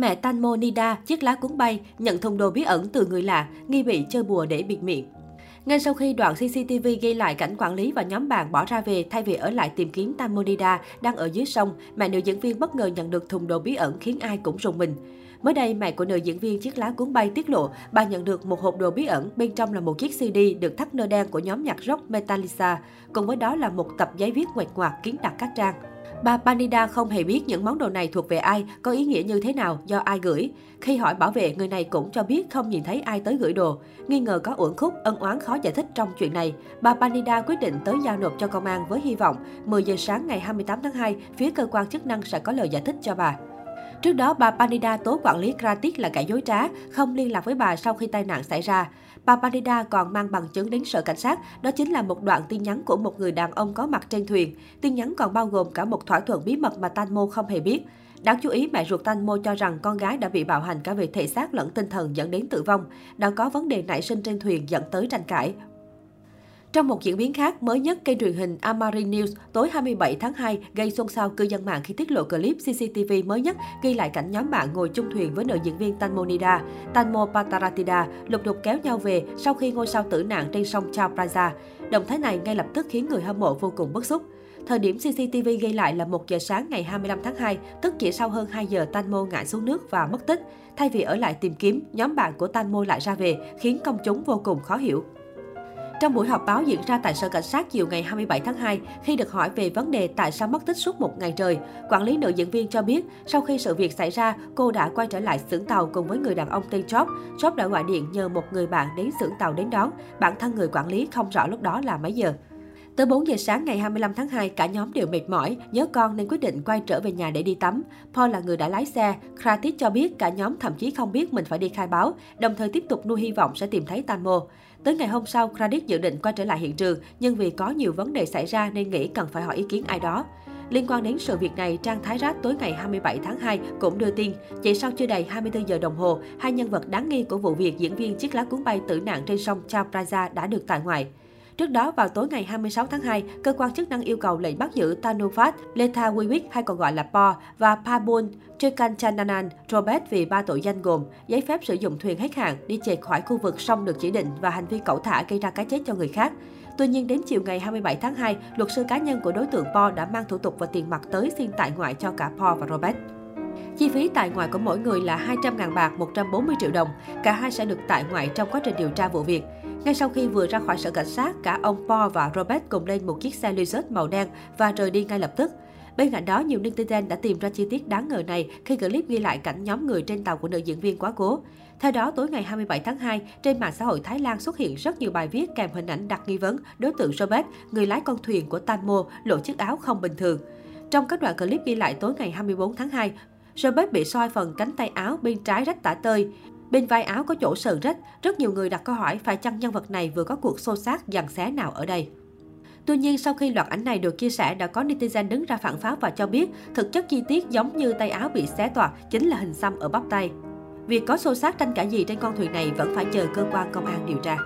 Mẹ Tanmo Nida chiếc lá cuốn bay, nhận thùng đồ bí ẩn từ người lạ, nghi bị chơi bùa để bịt miệng. Ngay sau khi đoạn CCTV ghi lại cảnh quản lý và nhóm bạn bỏ ra về thay vì ở lại tìm kiếm Tamonida đang ở dưới sông, mẹ nữ diễn viên bất ngờ nhận được thùng đồ bí ẩn khiến ai cũng rùng mình. Mới đây, mẹ của nữ diễn viên chiếc lá cuốn bay tiết lộ bà nhận được một hộp đồ bí ẩn, bên trong là một chiếc CD được thắt nơ đen của nhóm nhạc rock Metallica, cùng với đó là một tập giấy viết ngoạch ngoạc kiến đặt các trang. Bà Panida không hề biết những món đồ này thuộc về ai, có ý nghĩa như thế nào, do ai gửi. Khi hỏi bảo vệ, người này cũng cho biết không nhìn thấy ai tới gửi đồ. Nghi ngờ có uẩn khúc, ân oán khó giải thích trong chuyện này. Bà Panida quyết định tới giao nộp cho công an với hy vọng 10 giờ sáng ngày 28 tháng 2, phía cơ quan chức năng sẽ có lời giải thích cho bà. Trước đó, bà Panida tố quản lý Kratik là kẻ dối trá, không liên lạc với bà sau khi tai nạn xảy ra. Bà Panida còn mang bằng chứng đến sở cảnh sát, đó chính là một đoạn tin nhắn của một người đàn ông có mặt trên thuyền. Tin nhắn còn bao gồm cả một thỏa thuận bí mật mà Tanmo không hề biết. Đáng chú ý, mẹ ruột Tanmo cho rằng con gái đã bị bạo hành cả về thể xác lẫn tinh thần dẫn đến tử vong. Đã có vấn đề nảy sinh trên thuyền dẫn tới tranh cãi. Trong một diễn biến khác, mới nhất, kênh truyền hình Amari News tối 27 tháng 2 gây xôn xao cư dân mạng khi tiết lộ clip CCTV mới nhất ghi lại cảnh nhóm bạn ngồi chung thuyền với nữ diễn viên Tanmonida, Tanmo Pataratida lục đục kéo nhau về sau khi ngôi sao tử nạn trên sông Chao Phraya. Động thái này ngay lập tức khiến người hâm mộ vô cùng bức xúc. Thời điểm CCTV ghi lại là 1 giờ sáng ngày 25 tháng 2, tức chỉ sau hơn 2 giờ Tanmo ngã xuống nước và mất tích. Thay vì ở lại tìm kiếm, nhóm bạn của Tanmo lại ra về, khiến công chúng vô cùng khó hiểu. Trong buổi họp báo diễn ra tại Sở Cảnh sát chiều ngày 27 tháng 2, khi được hỏi về vấn đề tại sao mất tích suốt một ngày trời, quản lý nữ diễn viên cho biết, sau khi sự việc xảy ra, cô đã quay trở lại xưởng tàu cùng với người đàn ông tên Job. Job đã gọi điện nhờ một người bạn đến xưởng tàu đến đón, bản thân người quản lý không rõ lúc đó là mấy giờ. Tới 4 giờ sáng ngày 25 tháng 2, cả nhóm đều mệt mỏi, nhớ con nên quyết định quay trở về nhà để đi tắm. Paul là người đã lái xe. Kratis cho biết cả nhóm thậm chí không biết mình phải đi khai báo, đồng thời tiếp tục nuôi hy vọng sẽ tìm thấy Tanmo. Tới ngày hôm sau, Kratis dự định quay trở lại hiện trường, nhưng vì có nhiều vấn đề xảy ra nên nghĩ cần phải hỏi ý kiến ai đó. Liên quan đến sự việc này, trang Thái Rát tối ngày 27 tháng 2 cũng đưa tin, chỉ sau chưa đầy 24 giờ đồng hồ, hai nhân vật đáng nghi của vụ việc diễn viên chiếc lá cuốn bay tử nạn trên sông Chao Phraya đã được tại ngoại. Trước đó, vào tối ngày 26 tháng 2, cơ quan chức năng yêu cầu lệnh bắt giữ Tanufat Letha Wiwik hay còn gọi là Po và Pabun Chekanchandanan Robert vì ba tội danh gồm giấy phép sử dụng thuyền hết hạn, đi chệch khỏi khu vực sông được chỉ định và hành vi cẩu thả gây ra cái chết cho người khác. Tuy nhiên, đến chiều ngày 27 tháng 2, luật sư cá nhân của đối tượng Po đã mang thủ tục và tiền mặt tới xin tại ngoại cho cả Po và Robert. Chi phí tại ngoại của mỗi người là 200.000 bạc, 140 triệu đồng. Cả hai sẽ được tại ngoại trong quá trình điều tra vụ việc. Ngay sau khi vừa ra khỏi sở cảnh sát, cả ông Paul và Robert cùng lên một chiếc xe Lexus màu đen và rời đi ngay lập tức. Bên cạnh đó, nhiều netizen đã tìm ra chi tiết đáng ngờ này khi clip ghi lại cảnh nhóm người trên tàu của nữ diễn viên quá cố. Theo đó, tối ngày 27 tháng 2, trên mạng xã hội Thái Lan xuất hiện rất nhiều bài viết kèm hình ảnh đặt nghi vấn đối tượng Robert, người lái con thuyền của Tanmo, lộ chiếc áo không bình thường. Trong các đoạn clip ghi lại tối ngày 24 tháng 2, Robert bị soi phần cánh tay áo bên trái rách tả tơi. Bên vai áo có chỗ sờ rách, rất nhiều người đặt câu hỏi phải chăng nhân vật này vừa có cuộc xô xát giằng xé nào ở đây. Tuy nhiên, sau khi loạt ảnh này được chia sẻ, đã có netizen đứng ra phản pháo và cho biết thực chất chi tiết giống như tay áo bị xé toạc chính là hình xăm ở bắp tay. Việc có xô xát tranh cãi gì trên con thuyền này vẫn phải chờ cơ quan công an điều tra.